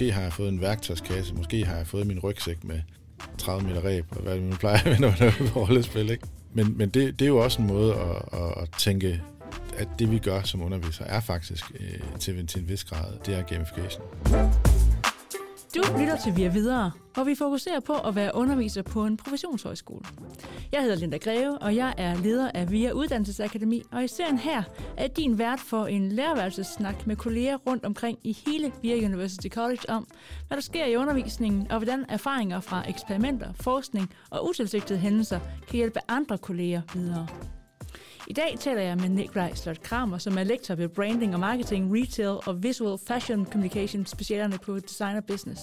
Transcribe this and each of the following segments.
måske har jeg fået en værktøjskasse, måske har jeg fået min rygsæk med 30 meter ræb, og hvad det nu plejer, når man er på rollespil, ikke? Men, men det, det er jo også en måde at, at, at tænke, at det vi gør som undervisere er faktisk øh, til, til en vis grad, det er gamification. Du lytter til Via Videre, hvor vi fokuserer på at være underviser på en professionshøjskole. Jeg hedder Linda Greve, og jeg er leder af Via Uddannelsesakademi, og i serien her er din vært for en lærerværelsessnak med kolleger rundt omkring i hele Via University College om, hvad der sker i undervisningen, og hvordan erfaringer fra eksperimenter, forskning og utilsigtede hændelser kan hjælpe andre kolleger videre. I dag taler jeg med Nikolaj Slot Kramer, som er lektor ved Branding og Marketing, Retail og Visual Fashion Communication, specialerne på Designer Business.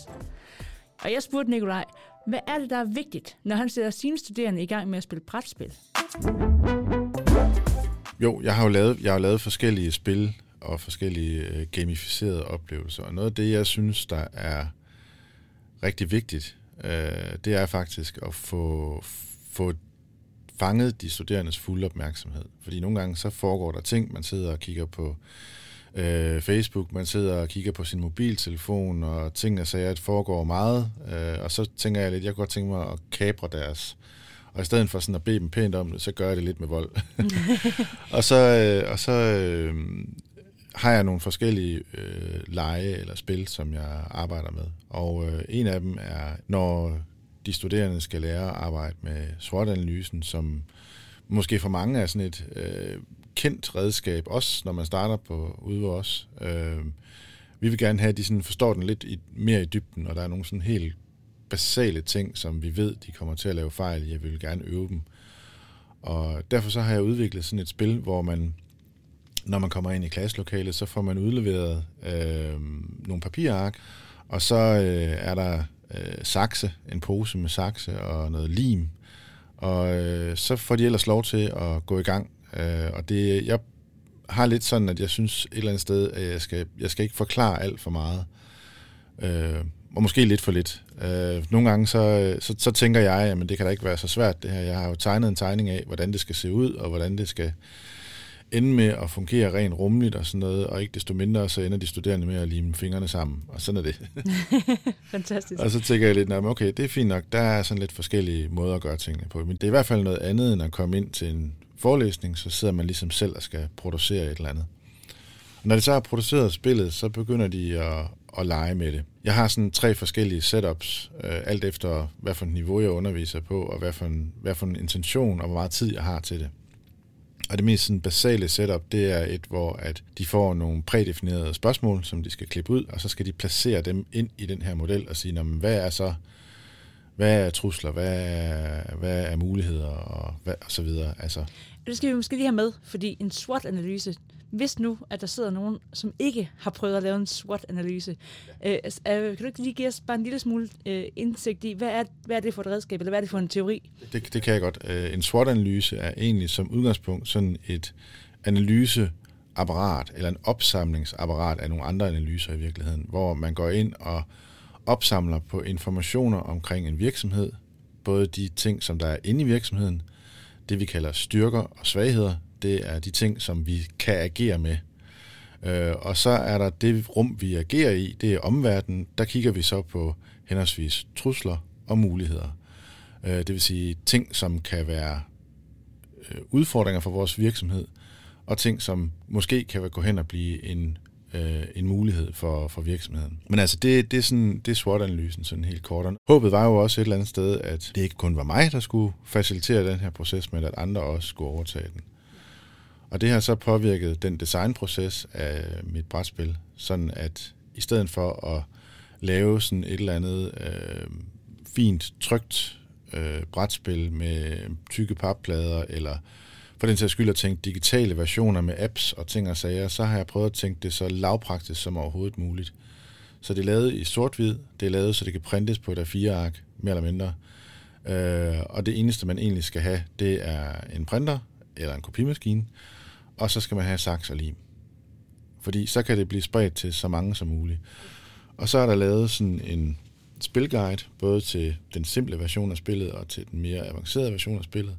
Og jeg spurgte Nikolaj, hvad er det, der er vigtigt, når han sætter sine studerende i gang med at spille brætspil? Jo, jeg har jo lavet, jeg har lavet forskellige spil og forskellige øh, gamificerede oplevelser, og noget af det, jeg synes, der er rigtig vigtigt, øh, det er faktisk at få, få fanget de studerendes fulde opmærksomhed. Fordi nogle gange så foregår der ting, man sidder og kigger på øh, Facebook, man sidder og kigger på sin mobiltelefon, og tingene sager, at foregår meget, øh, og så tænker jeg lidt, jeg kunne godt tænke mig at kapre deres og i stedet for sådan at bede dem pænt om det, så gør jeg det lidt med vold. og så, øh, og så øh, har jeg nogle forskellige øh, lege eller spil, som jeg arbejder med. Og øh, en af dem er, når de studerende skal lære at arbejde med SWOT-analysen, som måske for mange er sådan et øh, kendt redskab, også når man starter på ude hos os. Øh, vi vil gerne have, at de sådan forstår den lidt i, mere i dybden, og der er nogle sådan helt basale ting, som vi ved, de kommer til at lave fejl i, jeg vil gerne øve dem. Og derfor så har jeg udviklet sådan et spil, hvor man, når man kommer ind i klasselokalet, så får man udleveret øh, nogle papirark, og så øh, er der øh, sakse, en pose med sakse og noget lim. Og øh, så får de ellers lov til at gå i gang. Øh, og det, jeg har lidt sådan, at jeg synes et eller andet sted, at jeg skal, jeg skal ikke forklare alt for meget. Øh, og måske lidt for lidt. Øh, nogle gange så, så, så tænker jeg, at det kan da ikke være så svært det her. Jeg har jo tegnet en tegning af, hvordan det skal se ud, og hvordan det skal ende med at fungere rent rummeligt og sådan noget, og ikke desto mindre, så ender de studerende med at lime fingrene sammen, og sådan er det. Fantastisk. og så tænker jeg lidt, okay, det er fint nok, der er sådan lidt forskellige måder at gøre tingene på, men det er i hvert fald noget andet, end at komme ind til en forelæsning, så sidder man ligesom selv og skal producere et eller andet. Og når de så har produceret spillet, så begynder de at, at lege med det. Jeg har sådan tre forskellige setups, øh, alt efter hvad for et niveau jeg underviser på, og hvad for, en, hvad for en intention og hvor meget tid jeg har til det. Og det mest sådan basale setup, det er et, hvor at de får nogle prædefinerede spørgsmål, som de skal klippe ud, og så skal de placere dem ind i den her model og sige, hvad er så, hvad er trusler, hvad er, hvad er muligheder og, hvad, og så videre. Altså. Det skal vi måske lige have med, fordi en SWOT-analyse, hvis nu, at der sidder nogen, som ikke har prøvet at lave en SWOT-analyse, ja. øh, kan du ikke lige give os bare en lille smule øh, indsigt i, hvad er, hvad er det for et redskab, eller hvad er det for en teori? Det, det kan jeg godt. Øh, en SWOT-analyse er egentlig som udgangspunkt sådan et analyseapparat, eller en opsamlingsapparat af nogle andre analyser i virkeligheden, hvor man går ind og opsamler på informationer omkring en virksomhed, både de ting, som der er inde i virksomheden, det vi kalder styrker og svagheder, det er de ting, som vi kan agere med. Øh, og så er der det rum, vi agerer i, det er omverdenen. Der kigger vi så på henholdsvis trusler og muligheder. Øh, det vil sige ting, som kan være øh, udfordringer for vores virksomhed, og ting, som måske kan gå hen og blive en, øh, en mulighed for, for virksomheden. Men altså, det, det er, sådan, det er SWOT-analysen sådan helt kort. Håbet var jo også et eller andet sted, at det ikke kun var mig, der skulle facilitere den her proces, men at andre også skulle overtage den. Og det har så påvirket den designproces af mit brætspil, sådan at i stedet for at lave sådan et eller andet øh, fint, trygt øh, brætspil med tykke papplader, eller for den sags skyld at tænke digitale versioner med apps og ting og sager, så har jeg prøvet at tænke det så lavpraktisk som overhovedet muligt. Så det er lavet i sort-hvid, det er lavet, så det kan printes på et A4-ark, mere eller mindre. Øh, og det eneste, man egentlig skal have, det er en printer eller en kopimaskine, og så skal man have saks og lim. Fordi så kan det blive spredt til så mange som muligt. Og så er der lavet sådan en spilguide, både til den simple version af spillet og til den mere avancerede version af spillet.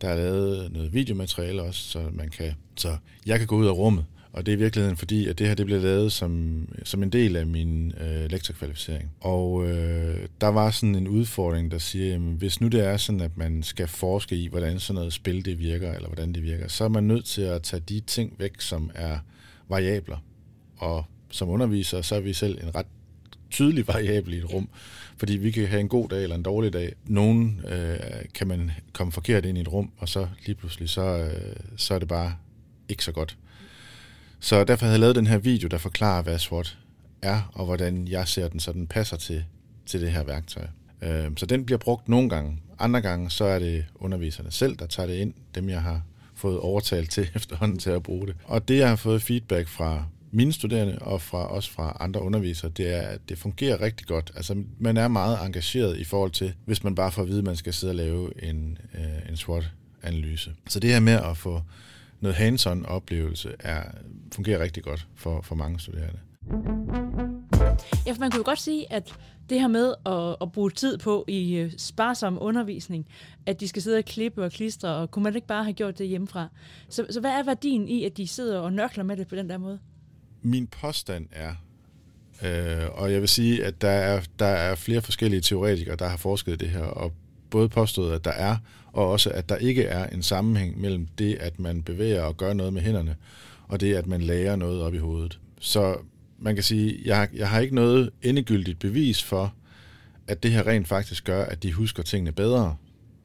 Der er lavet noget videomateriale også, så man kan, så jeg kan gå ud af rummet og det er i virkeligheden fordi, at det her det blev lavet som, som en del af min øh, lektorkvalificering. Og øh, der var sådan en udfordring, der siger, jamen, hvis nu det er sådan, at man skal forske i, hvordan sådan noget spil det virker, eller hvordan det virker, så er man nødt til at tage de ting væk, som er variabler. Og som underviser, så er vi selv en ret tydelig variabel i et rum, fordi vi kan have en god dag eller en dårlig dag. Nogen øh, kan man komme forkert ind i et rum, og så lige pludselig, så, øh, så er det bare ikke så godt. Så derfor havde jeg lavet den her video, der forklarer, hvad SWOT er, og hvordan jeg ser den, så den passer til, til det her værktøj. Øh, så den bliver brugt nogle gange. Andre gange, så er det underviserne selv, der tager det ind, dem jeg har fået overtalt til efterhånden til at bruge det. Og det, jeg har fået feedback fra mine studerende og fra også fra andre undervisere, det er, at det fungerer rigtig godt. Altså, man er meget engageret i forhold til, hvis man bare får at vide, at man skal sidde og lave en, øh, en SWOT-analyse. Så det her med at få noget hands-on oplevelse er, fungerer rigtig godt for, for mange studerende. Ja, for man kunne jo godt sige, at det her med at, at bruge tid på i øh, sparsom undervisning, at de skal sidde og klippe og klistre, og kunne man ikke bare have gjort det hjemmefra? Så, så hvad er værdien i, at de sidder og nørkler med det på den der måde? Min påstand er, øh, og jeg vil sige, at der er, der er flere forskellige teoretikere, der har forsket det her, og både påstået, at der er, og også at der ikke er en sammenhæng mellem det, at man bevæger og gør noget med hænderne, og det, at man lærer noget op i hovedet. Så man kan sige, jeg, jeg har ikke noget endegyldigt bevis for, at det her rent faktisk gør, at de husker tingene bedre,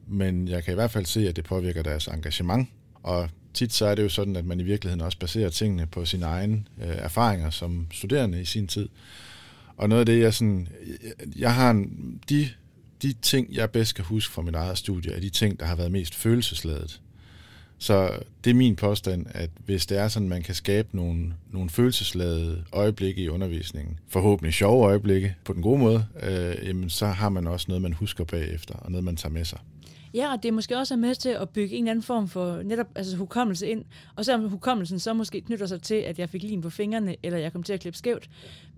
men jeg kan i hvert fald se, at det påvirker deres engagement, og tit så er det jo sådan, at man i virkeligheden også baserer tingene på sine egne øh, erfaringer som studerende i sin tid. Og noget af det, jeg sådan, jeg har en, de, de ting, jeg bedst kan huske fra mit eget studie, er de ting, der har været mest følelsesladet. Så det er min påstand, at hvis det er sådan, man kan skabe nogle, nogle følelsesladede øjeblikke i undervisningen, forhåbentlig sjove øjeblikke på den gode måde, øh, jamen, så har man også noget, man husker bagefter, og noget, man tager med sig. Ja, og det er måske også med til at bygge en eller anden form for netop altså hukommelse ind. Og selvom hukommelsen så måske knytter sig til, at jeg fik lim på fingrene, eller jeg kom til at klippe skævt.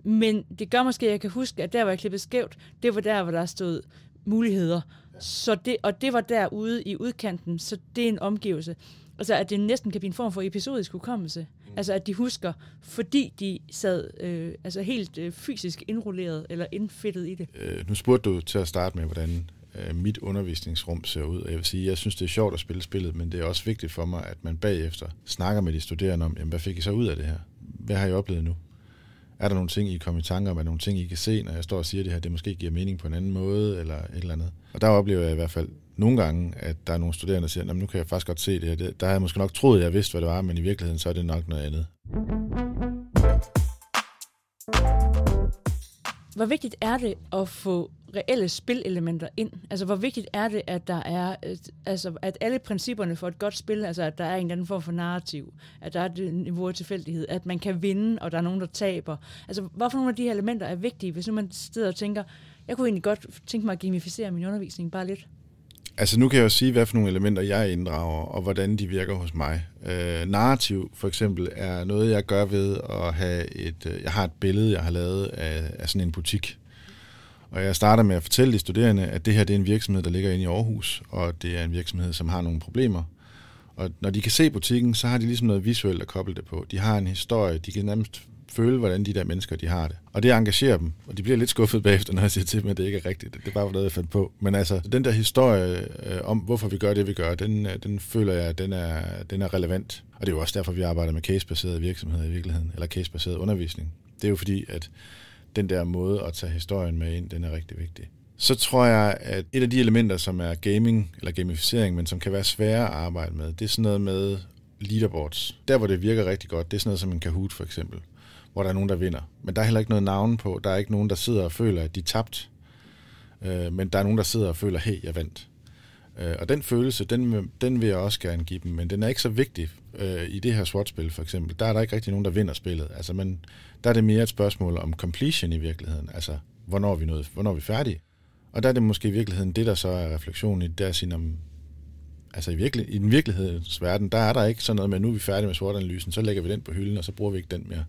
Men det gør måske, at jeg kan huske, at der, hvor jeg klippede skævt, det var der, hvor der stod muligheder. Så det, og det var derude i udkanten, så det er en omgivelse. Altså, at det næsten kan blive en form for episodisk hukommelse. Mm. Altså, at de husker, fordi de sad øh, altså helt øh, fysisk indrulleret eller indfittet i det. Øh, nu spurgte du til at starte med, hvordan øh, mit undervisningsrum ser ud. Og jeg vil sige, jeg synes, det er sjovt at spille spillet, men det er også vigtigt for mig, at man bagefter snakker med de studerende om, jamen, hvad fik I så ud af det her? Hvad har I oplevet nu? Er der nogle ting, I kommer i tanke om, er der nogle ting, I kan se, når jeg står og siger det her, det måske giver mening på en anden måde, eller et eller andet? Og der oplever jeg i hvert fald nogle gange, at der er nogle studerende, der siger, nu kan jeg faktisk godt se det her. Der har jeg måske nok troet, at jeg vidste, hvad det var, men i virkeligheden så er det nok noget andet. Hvor vigtigt er det at få reelle spillelementer ind? Altså, hvor vigtigt er det, at der er, øh, altså, at alle principperne for et godt spil, altså, at der er en eller anden form for narrativ, at der er et niveau af tilfældighed, at man kan vinde, og der er nogen, der taber. Altså, hvorfor nogle af de her elementer er vigtige, hvis nu man sidder og tænker, jeg kunne egentlig godt tænke mig at gamificere min undervisning bare lidt? Altså nu kan jeg jo sige, hvad for nogle elementer jeg inddrager, og hvordan de virker hos mig. Øh, narrativ for eksempel er noget, jeg gør ved at have et... Øh, jeg har et billede, jeg har lavet af, af sådan en butik. Og jeg starter med at fortælle de studerende, at det her det er en virksomhed, der ligger inde i Aarhus, og det er en virksomhed, som har nogle problemer. Og når de kan se butikken, så har de ligesom noget visuelt at koble det på. De har en historie, de kan nærmest føle, hvordan de der mennesker de har det. Og det engagerer dem, og de bliver lidt skuffet bagefter, når jeg siger til dem, at det ikke er rigtigt. Det er bare noget, jeg fandt på. Men altså, den der historie øh, om, hvorfor vi gør det, vi gør, den, øh, den føler jeg, den er, den er relevant. Og det er jo også derfor, vi arbejder med casebaseret virksomhed i virkeligheden, eller casebaseret undervisning. Det er jo fordi, at den der måde at tage historien med ind, den er rigtig vigtig. Så tror jeg, at et af de elementer, som er gaming eller gamificering, men som kan være svære at arbejde med, det er sådan noget med leaderboards. Der, hvor det virker rigtig godt, det er sådan noget som en Kahoot for eksempel hvor der er nogen, der vinder. Men der er heller ikke noget navn på. Der er ikke nogen, der sidder og føler, at de er tabt. Øh, men der er nogen, der sidder og føler, hey, jeg vandt. Øh, og den følelse, den, den vil jeg også gerne give dem, men den er ikke så vigtig øh, i det her SWAT-spil for eksempel. Der er der ikke rigtig nogen, der vinder spillet. Altså, men der er det mere et spørgsmål om completion i virkeligheden. Altså, hvornår er vi, nået, hvornår er vi færdige? Og der er det måske i virkeligheden det, der så er refleksionen i, det er at sige, om, altså i, virkelig, i den virkelighedsverden, der er der ikke sådan noget med, at nu er vi færdige med SWOT-analysen, så lægger vi den på hylden, og så bruger vi ikke den mere.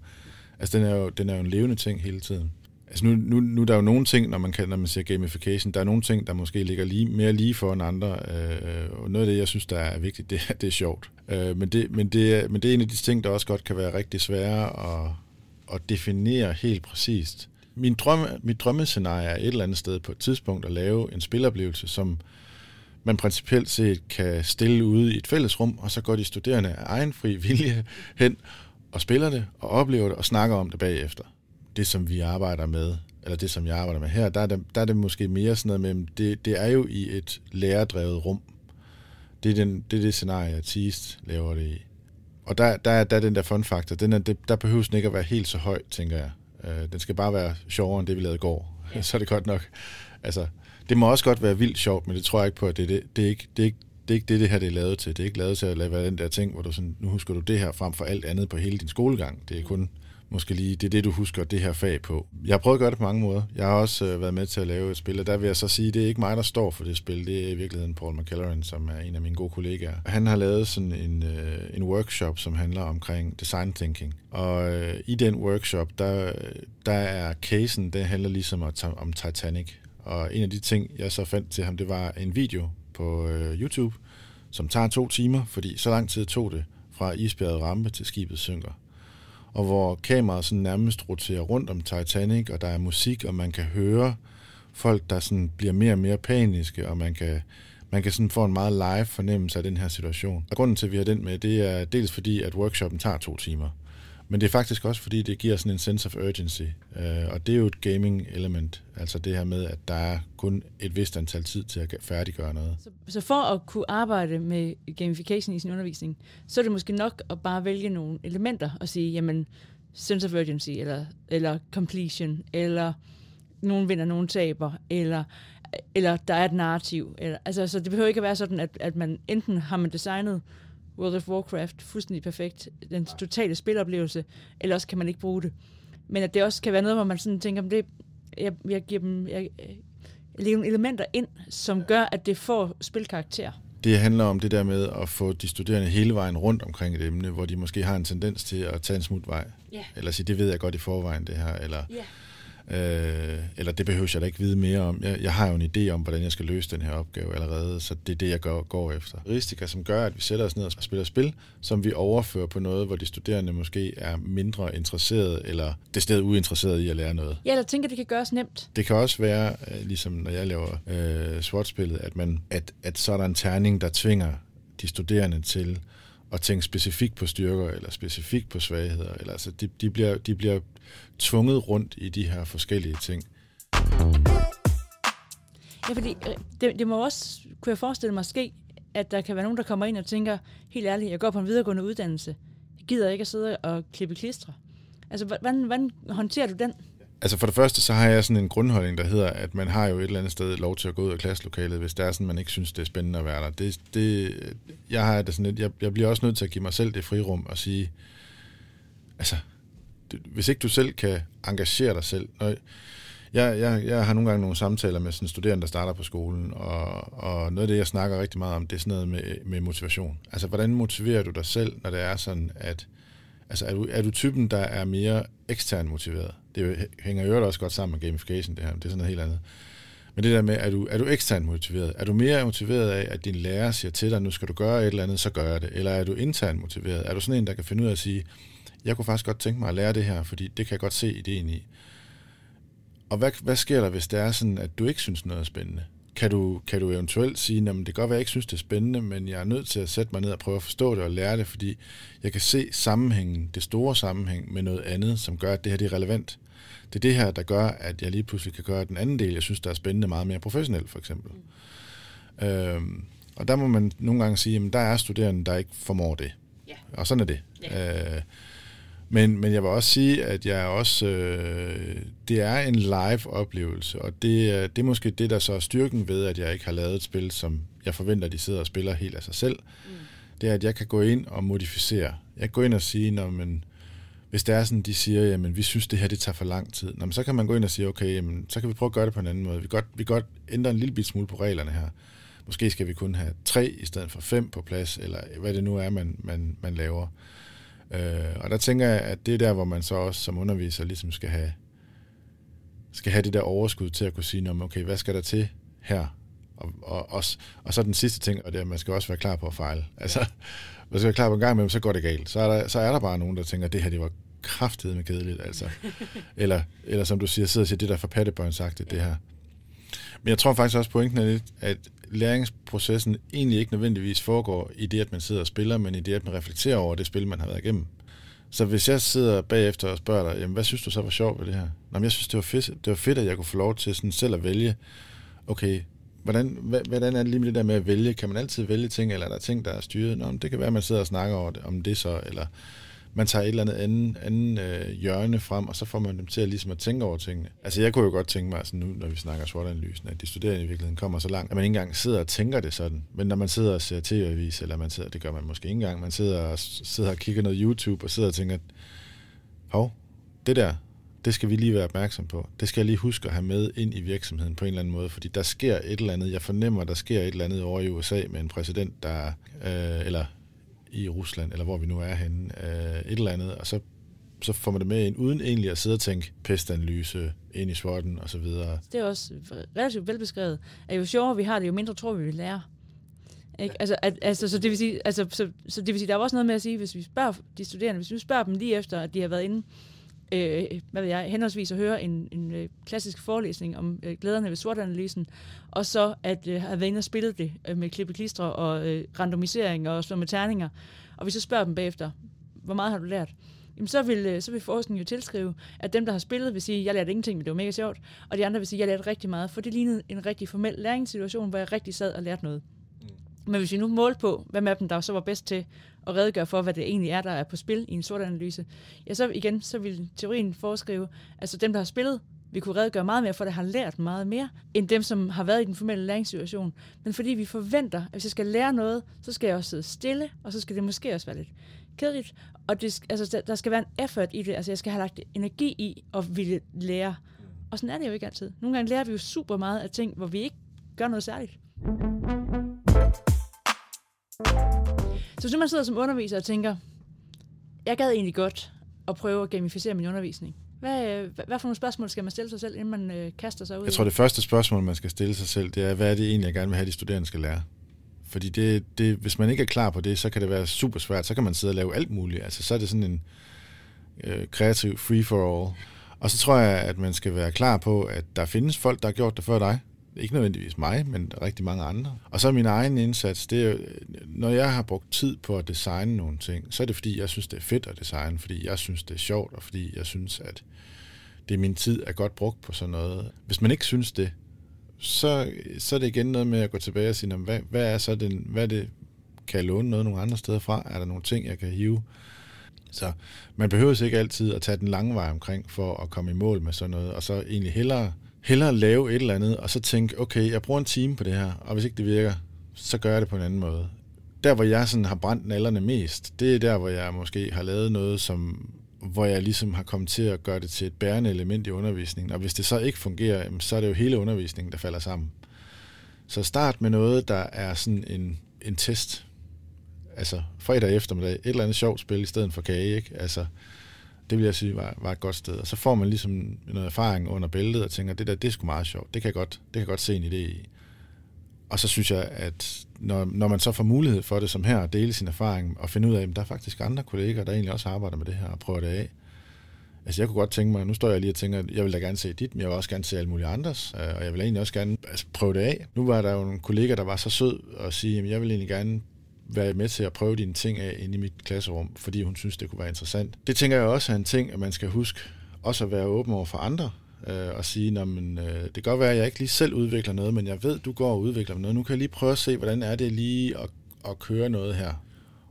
Altså, den er jo, den er jo en levende ting hele tiden. Altså nu, nu, nu der er jo nogle ting, når man, kan, når man siger gamification, der er nogle ting, der måske ligger lige, mere lige for end andre. Øh, og noget af det, jeg synes, der er vigtigt, det, det er sjovt. Øh, men, det, men, det, men det er en af de ting, der også godt kan være rigtig svære at, at definere helt præcist. Min drømme, mit drømmescenarie er et eller andet sted på et tidspunkt at lave en spiloplevelse, som man principielt set kan stille ude i et fællesrum, og så går de studerende af egen fri vilje hen og spiller det, og oplever det, og snakker om det bagefter. Det, som vi arbejder med, eller det, som jeg arbejder med her, der er det, der er det måske mere sådan noget med, det, det er jo i et lærerdrevet rum. Det er, den, det, er det scenarie, jeg Teast laver det i. Og der, der, der er den der fun-faktor, den er, det, der behøves den ikke at være helt så høj, tænker jeg. Øh, den skal bare være sjovere end det, vi lavede i går. Ja. så er det godt nok. Altså, det må også godt være vildt sjovt, men det tror jeg ikke på, at det, det, det, er, ikke, det, er, ikke, det er ikke det, det her det er lavet til. Det er ikke lavet til at lade være den der ting, hvor du sådan, nu husker du det her frem for alt andet på hele din skolegang. Det er kun måske lige, det er det, du husker det her fag på. Jeg har prøvet at gøre det på mange måder. Jeg har også øh, været med til at lave et spil, og der vil jeg så sige, det er ikke mig, der står for det spil. Det er i virkeligheden Paul McCelleran, som er en af mine gode kollegaer. Han har lavet sådan en, øh, en workshop, som handler omkring design thinking. Og øh, i den workshop, der, der er casen, det handler ligesom om Titanic. Og en af de ting, jeg så fandt til ham, det var en video på øh, YouTube, som tager to timer, fordi så lang tid tog det fra isbjerget rampe til skibet synker. Og hvor kameraet sådan nærmest roterer rundt om Titanic, og der er musik, og man kan høre folk, der sådan bliver mere og mere paniske, og man kan, man kan sådan få en meget live fornemmelse af den her situation. Og grunden til, at vi har den med, det er dels fordi, at workshoppen tager to timer. Men det er faktisk også, fordi det giver sådan en sense of urgency. øh, og det er jo et gaming element. Altså det her med, at der er kun et vist antal tid til at færdiggøre noget. Så, så for at kunne arbejde med gamification i sin undervisning, så er det måske nok at bare vælge nogle elementer og sige, jamen, sense of urgency, eller, eller completion, eller nogen vinder, nogen taber, eller, eller der er et narrativ. Eller, altså, så det behøver ikke at være sådan, at, at man enten har man designet World of Warcraft fuldstændig perfekt, den totale spiloplevelse, eller også kan man ikke bruge det. Men at det også kan være noget, hvor man sådan tænker, det, jeg, jeg giver dem, jeg, jeg lægger nogle elementer ind, som gør, at det får spilkarakter. Det handler om det der med at få de studerende hele vejen rundt omkring et emne, hvor de måske har en tendens til at tage en smutvej. Yeah. Eller sige, det ved jeg godt i forvejen, det her. Eller, yeah Øh, eller det behøver jeg da ikke vide mere om. Jeg, jeg har jo en idé om, hvordan jeg skal løse den her opgave allerede, så det er det, jeg går, går efter. Ristika, som gør, at vi sætter os ned og spiller spil, som vi overfører på noget, hvor de studerende måske er mindre interesserede, eller det sted uinteresserede i at lære noget. Ja, jeg tænker, det kan gøres nemt. Det kan også være, øh, ligesom når jeg laver øh, SWOT-spillet, at, man, at, at så er der en terning, der tvinger de studerende til at tænke specifikt på styrker, eller specifikt på svagheder. Eller, altså, de, de, bliver, de bliver tvunget rundt i de her forskellige ting. Ja, fordi øh, det, det må også, kunne jeg forestille mig, ske, at der kan være nogen, der kommer ind og tænker, helt ærligt, jeg går på en videregående uddannelse. Jeg gider ikke at sidde og klippe klistre. Altså, hvordan, hvordan håndterer du den? Altså for det første, så har jeg sådan en grundholdning, der hedder, at man har jo et eller andet sted lov til at gå ud af klasselokalet, hvis det er sådan, man ikke synes, det er spændende at være der. Det, det, jeg, har det sådan lidt, jeg, jeg bliver også nødt til at give mig selv det frirum og sige, altså, det, hvis ikke du selv kan engagere dig selv. Når, jeg, jeg, jeg har nogle gange nogle samtaler med sådan studerende, der starter på skolen, og, og noget af det, jeg snakker rigtig meget om, det er sådan noget med, med motivation. Altså, hvordan motiverer du dig selv, når det er sådan, at altså, er, du, er du typen, der er mere ekstern motiveret? Det hænger jo også godt sammen med gamification, det her, det er sådan noget helt andet. Men det der med, er du, er du ekstern motiveret? Er du mere motiveret af, at din lærer siger til dig, nu skal du gøre et eller andet, så gør jeg det? Eller er du intern motiveret? Er du sådan en, der kan finde ud af at sige, jeg kunne faktisk godt tænke mig at lære det her, fordi det kan jeg godt se ideen i. Og hvad, hvad sker der, hvis det er sådan, at du ikke synes noget er spændende? Kan du, kan du eventuelt sige, at det kan godt være, at jeg ikke synes, det er spændende, men jeg er nødt til at sætte mig ned og prøve at forstå det og lære det, fordi jeg kan se sammenhængen, det store sammenhæng med noget andet, som gør, at det her det er relevant. Det er det her, der gør, at jeg lige pludselig kan gøre den anden del, jeg synes, der er spændende, meget mere professionelt, for eksempel. Mm. Øhm, og der må man nogle gange sige, at der er studerende, der ikke formår det. Yeah. Og sådan er det. Yeah. Øh, men, men jeg vil også sige, at jeg også, øh, det er en live oplevelse, og det, er, det er måske det, der så er styrken ved, at jeg ikke har lavet et spil, som jeg forventer, at de sidder og spiller helt af sig selv. Mm. Det er, at jeg kan gå ind og modificere. Jeg kan gå ind og sige, når man, hvis det er sådan, de siger, jamen vi synes, det her det tager for lang tid, Nå, men så kan man gå ind og sige, okay, jamen, så kan vi prøve at gøre det på en anden måde. Vi kan godt, vi kan godt ændre en lille smule på reglerne her. Måske skal vi kun have tre i stedet for fem på plads, eller hvad det nu er, man, man, man laver. Øh, og der tænker jeg, at det er der, hvor man så også som underviser ligesom skal have skal have det der overskud til at kunne sige, okay, hvad skal der til her? Og, og, og, og så den sidste ting, og det er, at man skal også være klar på at fejle. Altså, man skal være klar på en gang imellem, så går det galt. Så er der, så er der bare nogen, der tænker, at det her, det var kraftigt med kedeligt, altså. eller, eller som du siger, sidder og siger, det der for pattebørn sagt, det her. Men jeg tror faktisk også, pointen er lidt, at læringsprocessen egentlig ikke nødvendigvis foregår i det, at man sidder og spiller, men i det, at man reflekterer over det spil, man har været igennem. Så hvis jeg sidder bagefter og spørger dig, jamen, hvad synes du så var sjovt ved det her? Nå, jeg synes, det var, fedt, det var fedt, at jeg kunne få lov til sådan selv at vælge, okay, hvordan, hvordan er det lige med det der med at vælge? Kan man altid vælge ting, eller er der ting, der er styret? Nå, det kan være, at man sidder og snakker over det, om det så, eller man tager et eller andet anden, anden øh, hjørne frem, og så får man dem til at, ligesom at tænke over tingene. Altså jeg kunne jo godt tænke mig, altså nu når vi snakker SWOT-analysen, at de studerende i virkeligheden kommer så langt, at man ikke engang sidder og tænker det sådan. Men når man sidder og ser tv-avis, eller man sidder, det gør man måske ikke engang, man sidder og, sidder og kigger noget YouTube, og sidder og tænker, hov, det der, det skal vi lige være opmærksom på. Det skal jeg lige huske at have med ind i virksomheden på en eller anden måde, fordi der sker et eller andet, jeg fornemmer, der sker et eller andet over i USA med en præsident, der, øh, eller i Rusland, eller hvor vi nu er henne, øh, et eller andet, og så, så får man det med ind, uden egentlig at sidde og tænke pestanalyse ind i SWOT'en og så videre. Det er også relativt velbeskrevet, at jo sjovere vi har det, jo mindre tror vi, vi lærer. Ikke? Altså, at, altså, så, det vil sige, altså, så, så det vil sige, der er også noget med at sige, hvis vi spørger de studerende, hvis vi spørger dem lige efter, at de har været inde øh, hvad ved jeg, henholdsvis at høre en, en øh, klassisk forelæsning om øh, glæderne ved sortanalysen, og så at øh, have været inde og spillet det øh, med klippeklistre og øh, randomisering og slå med terninger. Og vi så spørger dem bagefter, hvor meget har du lært? Jamen, så vil, øh, så vil forskningen jo tilskrive, at dem, der har spillet, vil sige, jeg lærte ingenting, men det var mega sjovt. Og de andre vil sige, jeg lærte rigtig meget, for det lignede en rigtig formel læringssituation, hvor jeg rigtig sad og lærte noget. Men hvis vi nu målte på, hvem af dem, der så var bedst til at redegøre for, hvad det egentlig er, der er på spil i en sort analyse, ja, så igen, så vil teorien foreskrive, altså dem, der har spillet, vi kunne redegøre meget mere for, det har lært meget mere, end dem, som har været i den formelle læringssituation. Men fordi vi forventer, at hvis jeg skal lære noget, så skal jeg også sidde stille, og så skal det måske også være lidt kedeligt. Og det, altså, der skal være en effort i det. Altså, jeg skal have lagt energi i at ville lære. Og sådan er det jo ikke altid. Nogle gange lærer vi jo super meget af ting, hvor vi ikke gør noget særligt. Så hvis man sidder som underviser og tænker, jeg gad egentlig godt at prøve at gamificere min undervisning. Hvad, hvad for nogle spørgsmål skal man stille sig selv, inden man øh, kaster sig ud? Jeg tror, det første spørgsmål, man skal stille sig selv, det er, hvad er det egentlig, jeg gerne vil have, de studerende skal lære? Fordi det, det, hvis man ikke er klar på det, så kan det være super svært. Så kan man sidde og lave alt muligt. Altså, så er det sådan en øh, kreativ free-for-all. Og så tror jeg, at man skal være klar på, at der findes folk, der har gjort det før dig. Ikke nødvendigvis mig, men rigtig mange andre. Og så min egen indsats, det er når jeg har brugt tid på at designe nogle ting, så er det fordi, jeg synes, det er fedt at designe, fordi jeg synes, det er sjovt, og fordi jeg synes, at det min tid er godt brugt på sådan noget. Hvis man ikke synes det, så, så er det igen noget med at gå tilbage og sige, hvad, hvad er så den, hvad er det, kan jeg låne noget nogle andre steder fra? Er der nogle ting, jeg kan hive? Så man behøver ikke altid at tage den lange vej omkring for at komme i mål med sådan noget, og så egentlig hellere hellere lave et eller andet, og så tænke, okay, jeg bruger en time på det her, og hvis ikke det virker, så gør jeg det på en anden måde. Der, hvor jeg sådan har brændt nallerne mest, det er der, hvor jeg måske har lavet noget, som, hvor jeg ligesom har kommet til at gøre det til et bærende element i undervisningen. Og hvis det så ikke fungerer, så er det jo hele undervisningen, der falder sammen. Så start med noget, der er sådan en, en test. Altså fredag eftermiddag, et eller andet sjovt spil i stedet for kage, ikke? Altså, det vil jeg sige var, var et godt sted. Og så får man ligesom noget erfaring under bæltet og tænker, det der, det er sgu meget sjovt. Det kan jeg godt, det kan jeg godt se en idé i. Og så synes jeg, at når, når man så får mulighed for det som her, at dele sin erfaring og finde ud af, at der er faktisk andre kolleger, der egentlig også arbejder med det her og prøver det af. Altså jeg kunne godt tænke mig, nu står jeg lige og tænker, at jeg vil da gerne se dit, men jeg vil også gerne se alle mulige andres, øh, og jeg vil egentlig også gerne altså, prøve det af. Nu var der jo en kollega, der var så sød og sige, at jeg vil egentlig gerne være med til at prøve dine ting af inde i mit klasserum, fordi hun synes, det kunne være interessant. Det tænker jeg også er en ting, at man skal huske også at være åben over for andre, øh, og sige, at øh, det kan godt være, at jeg ikke lige selv udvikler noget, men jeg ved, du går og udvikler noget. Nu kan jeg lige prøve at se, hvordan er det lige at, at køre noget her.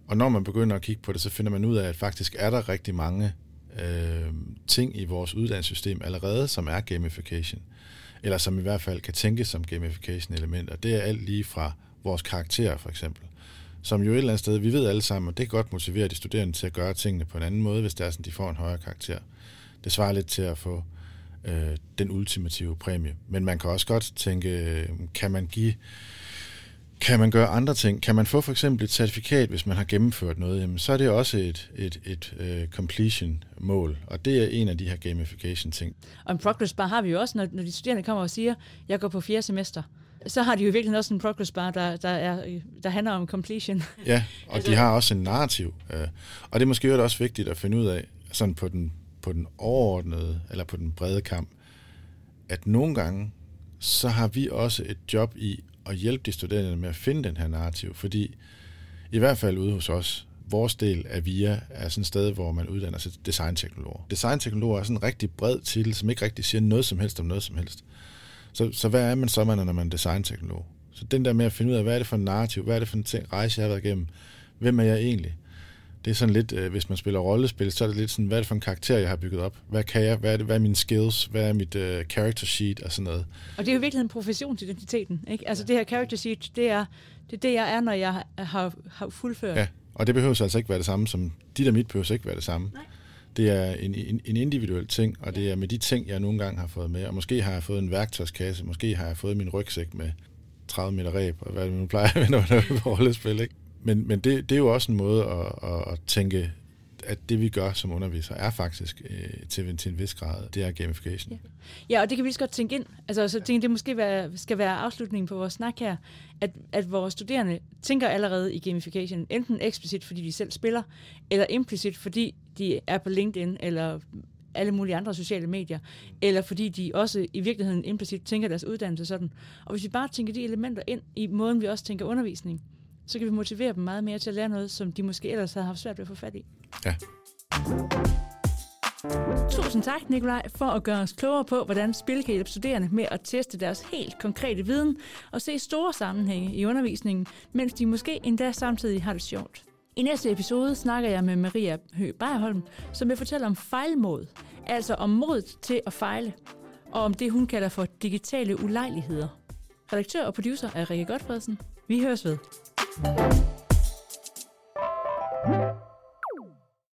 Og når man begynder at kigge på det, så finder man ud af, at faktisk er der rigtig mange øh, ting i vores uddannelsessystem allerede, som er gamification. Eller som i hvert fald kan tænkes som gamification-elementer. Det er alt lige fra vores karakterer, for eksempel som jo et eller andet sted, vi ved alle sammen, at det kan godt motivere de studerende til at gøre tingene på en anden måde, hvis det er sådan, de får en højere karakter. Det svarer lidt til at få øh, den ultimative præmie. Men man kan også godt tænke, øh, kan man give kan man gøre andre ting? Kan man få for eksempel et certifikat, hvis man har gennemført noget? Jamen, så er det også et, et, et øh, uh, completion-mål, og det er en af de her gamification-ting. Og en progress bar har vi jo også, når, når de studerende kommer og siger, jeg går på fjerde semester. Så har de jo virkelig også en progress bar, der, der, er, øh, der handler om completion. Ja, og altså, de har også en narrativ. Øh, og det er måske også vigtigt at finde ud af, sådan på den, på den overordnede, eller på den brede kamp, at nogle gange, så har vi også et job i at hjælpe de studerende med at finde den her narrativ, fordi i hvert fald ude hos os, vores del af VIA er sådan et sted, hvor man uddanner sig designteknologer. Designteknologer er sådan en rigtig bred titel, som ikke rigtig siger noget som helst om noget som helst. Så, så hvad er man så, man, når man er designteknolog? Så den der med at finde ud af, hvad er det for en narrativ, hvad er det for en ting, rejse, jeg har været igennem, hvem er jeg egentlig? Det er sådan lidt, øh, hvis man spiller rollespil, så er det lidt sådan, hvad er det for en karakter, jeg har bygget op? Hvad kan jeg? Hvad er, det, hvad er mine skills? Hvad er mit uh, character sheet og sådan noget? Og det er jo virkelig en professionsidentiteten, ikke? Altså det her character sheet, det er det, er det jeg er, når jeg har, har fuldført. Ja, og det behøver altså ikke være det samme som, dit og mit behøver ikke være det samme. Nej. Det er en, en, en individuel ting, og det er med de ting, jeg nogle gange har fået med. Og måske har jeg fået en værktøjskasse, måske har jeg fået min rygsæk med 30 meter ræb, og hvad nu plejer at når man er på rollespil, ikke? men, men det, det er jo også en måde at, at, at tænke, at det vi gør som underviser er faktisk øh, til, til en vis grad, det er gamification. Ja. ja, og det kan vi lige godt tænke ind. Altså, så tænke, det måske være, skal være afslutningen på vores snak her, at, at vores studerende tænker allerede i gamification, enten eksplicit, fordi de selv spiller, eller implicit, fordi de er på LinkedIn, eller alle mulige andre sociale medier, eller fordi de også i virkeligheden implicit tænker deres uddannelse sådan. Og hvis vi bare tænker de elementer ind i måden, vi også tænker undervisning, så kan vi motivere dem meget mere til at lære noget, som de måske ellers havde haft svært ved at få fat i. Ja. Tusind tak, Nikolaj, for at gøre os klogere på, hvordan spil kan hjælpe studerende med at teste deres helt konkrete viden og se store sammenhænge i undervisningen, mens de måske endda samtidig har det sjovt. I næste episode snakker jeg med Maria Høgh Bejerholm, som vil fortælle om fejlmod, altså om mod til at fejle, og om det, hun kalder for digitale ulejligheder. Redaktør og producer er Rikke Godfredsen. Vi høres ved. Thank you